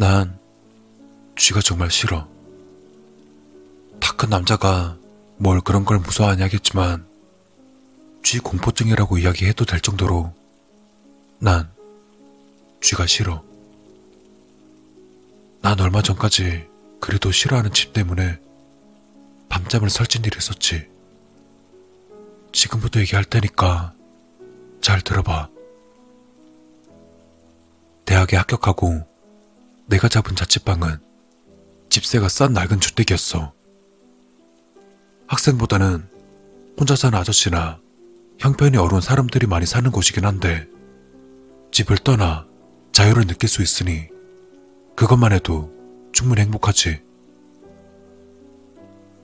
난 쥐가 정말 싫어. 다 큰 남자가 뭘 그런 걸 무서워하냐겠지만 쥐 공포증이라고 이야기해도 될 정도로 난 쥐가 싫어. 난 얼마 전까지 그래도 싫어하는 집 때문에 밤잠을 설친 일이 있었지. 지금부터 얘기할 테니까 잘 들어봐. 대학에 합격하고 내가 잡은 자취방은 집세가 싼 낡은 주택이었어. 학생보다는 혼자 사는 아저씨나 형편이 어려운 사람들이 많이 사는 곳이긴 한데 집을 떠나 자유를 느낄 수 있으니 그것만 해도 충분히 행복하지.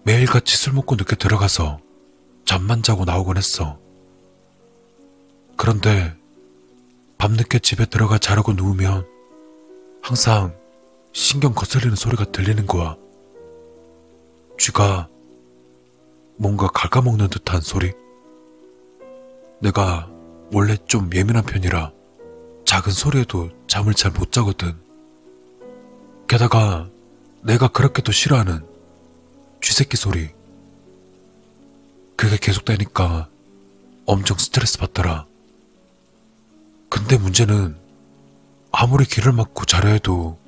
매일같이 술 먹고 늦게 들어가서 잠만 자고 나오곤 했어. 그런데 밤늦게 집에 들어가 자려고 누우면 항상 신경 거슬리는 소리가 들리는 거야. 쥐가 뭔가 갉아먹는 듯한 소리? 내가 원래 좀 예민한 편이라 작은 소리에도 잠을 잘 못 자거든. 게다가 내가 그렇게도 싫어하는 쥐새끼 소리. 그게 계속되니까 엄청 스트레스 받더라. 근데 문제는 아무리 귀를 막고 자려 해도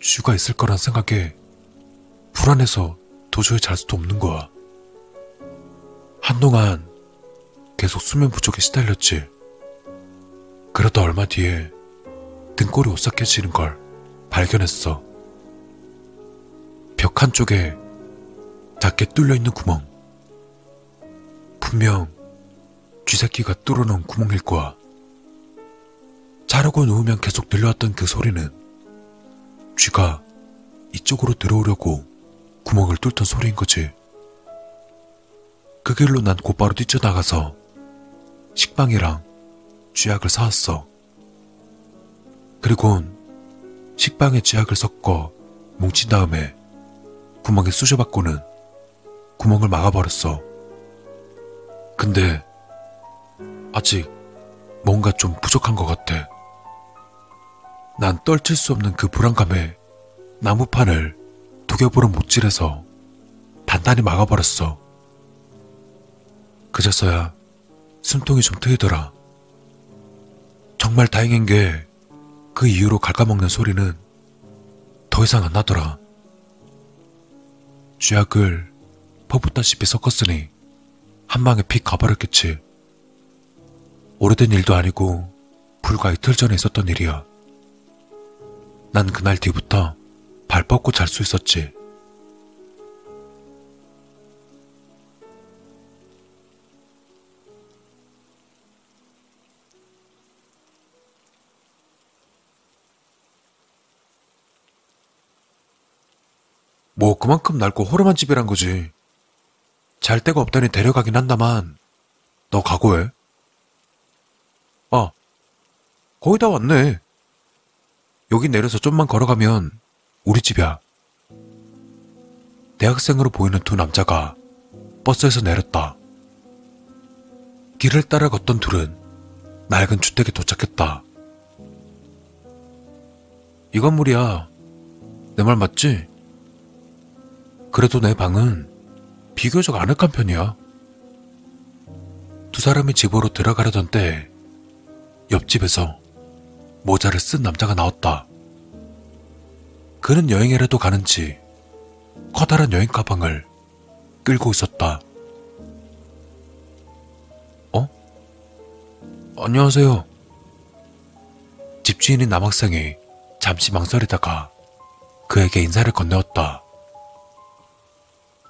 쥐가 있을 거란 생각에 불안해서 도저히 잘 수도 없는 거야. 한동안 계속 수면 부족에 시달렸지. 그러다 얼마 뒤에 등골이 오싹해지는 걸 발견했어. 벽 한쪽에 작게 뚫려 있는 구멍. 분명 쥐새끼가 뚫어놓은 구멍일 거야. 자려고 누우면 계속 들려왔던 그 소리는 쥐가 이쪽으로 들어오려고 구멍을 뚫던 소리인 거지. 그 길로 난 곧바로 뛰쳐나가서 식빵이랑 쥐약을 사왔어. 그리곤 식빵에 쥐약을 섞어 뭉친 다음에 구멍에 쑤셔받고는 구멍을 막아버렸어. 근데 아직 뭔가 좀 부족한 것 같아. 난 떨칠 수 없는 그 불안감에 나무판을 두 겹으로 못질해서 단단히 막아버렸어. 그제서야 숨통이 좀 트이더라. 정말 다행인 게 그 이후로 갉아먹는 소리는 더 이상 안 나더라. 쥐약을 퍼붓다시피 섞었으니 한 방에 픽 가버렸겠지. 오래된 일도 아니고 불과 이틀 전에 있었던 일이야. 난 그날 뒤부터 발 뻗고 잘 수 있었지. 뭐 그만큼 낡고 호름한 집이란 거지. 잘 데가 없다니 데려가긴 한다만 너 각오해. 아, 거의 다 왔네. 여기 내려서 좀만 걸어가면 우리 집이야. 대학생으로 보이는 두 남자가 버스에서 내렸다. 길을 따라 걷던 둘은 낡은 주택에 도착했다. 이 건물이야. 내 말 맞지? 그래도 내 방은 비교적 아늑한 편이야. 두 사람이 집으로 들어가려던 때 옆집에서 모자를 쓴 남자가 나왔다. 그는 여행이라도 가는지 커다란 여행 가방을 끌고 있었다. 어? 안녕하세요. 집주인인 남학생이 잠시 망설이다가 그에게 인사를 건네었다.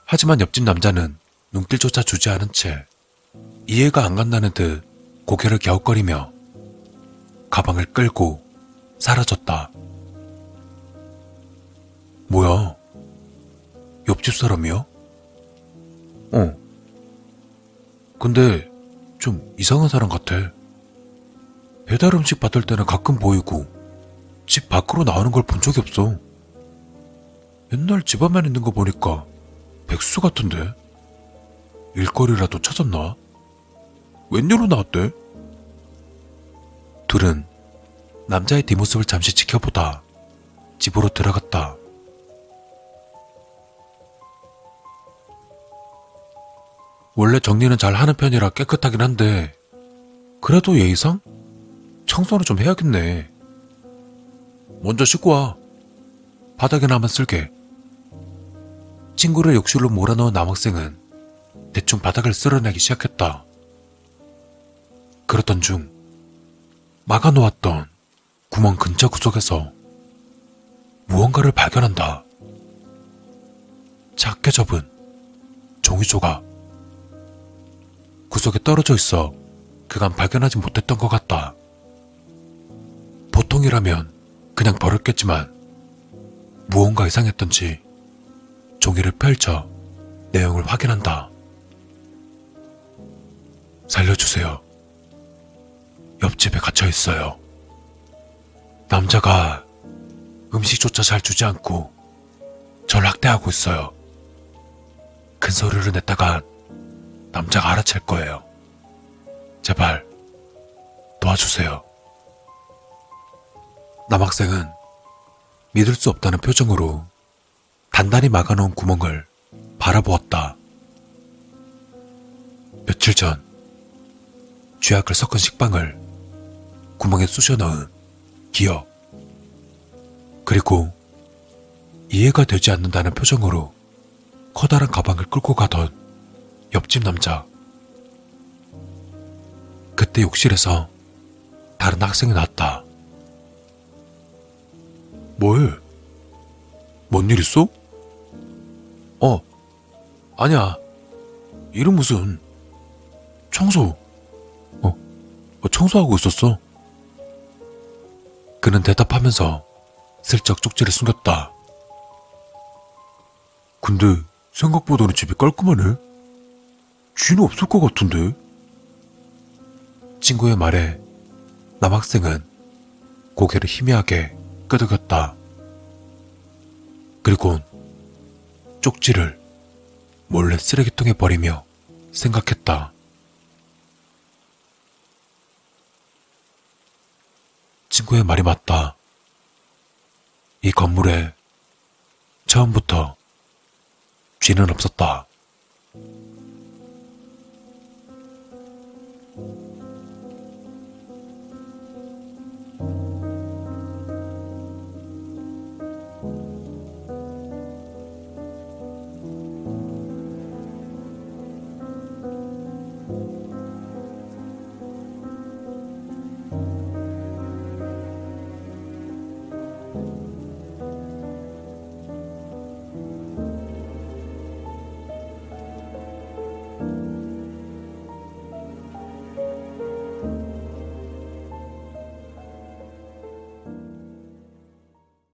하지만 옆집 남자는 눈길조차 주지 않은 채 이해가 안 간다는 듯 고개를 갸웃거리며 가방을 끌고 사라졌다. 뭐야? 옆집 사람이야? 어. 근데 좀 이상한 사람 같아. 배달 음식 받을 때는 가끔 보이고 집 밖으로 나오는 걸 본 적이 없어. 옛날 집 앞만 있는 거 보니까 백수 같은데? 일거리라도 찾았나? 웬일로 나왔대? 둘은 남자의 뒷모습을 잠시 지켜보다 집으로 들어갔다. 원래 정리는 잘 하는 편이라 깨끗하긴 한데, 그래도 예의상? 청소는 좀 해야겠네. 먼저 씻고 와. 바닥에 나만 쓸게. 친구를 욕실로 몰아넣은 남학생은 대충 바닥을 쓸어내기 시작했다. 그러던 중 막아놓았던 구멍 근처 구석에서 무언가를 발견한다. 작게 접은 종이 조각. 구석에 떨어져 있어 그간 발견하지 못했던 것 같다. 보통이라면 그냥 버렸겠지만 무언가 이상했던지 종이를 펼쳐 내용을 확인한다. 살려주세요. 옆집에 갇혀 있어요. 남자가 음식조차 잘 주지 않고 절 학대하고 있어요. 큰 소리를 냈다간 남자가 알아챌 거예요. 제발 도와주세요. 남학생은 믿을 수 없다는 표정으로 단단히 막아놓은 구멍을 바라보았다. 며칠 전 쥐약을 섞은 식빵을 구멍에 쑤셔 넣은 기억. 그리고 이해가 되지 않는다는 표정으로 커다란 가방을 끌고 가던 옆집 남자. 그때 욕실에서 다른 학생이 나왔다. 뭐해? 뭔일 있어? 어, 아니야. 일은 무슨 청소. 어, 어, 청소하고 있었어. 그는 대답하면서 슬쩍 쪽지를 숨겼다. 근데 생각보다는 집이 깔끔하네. 쥐는 없을 것 같은데. 친구의 말에 남학생은 고개를 희미하게 끄덕였다. 그리고 쪽지를 몰래 쓰레기통에 버리며 생각했다. 친구의 말이 맞다. 이 건물에 처음부터 쥐는 없었다.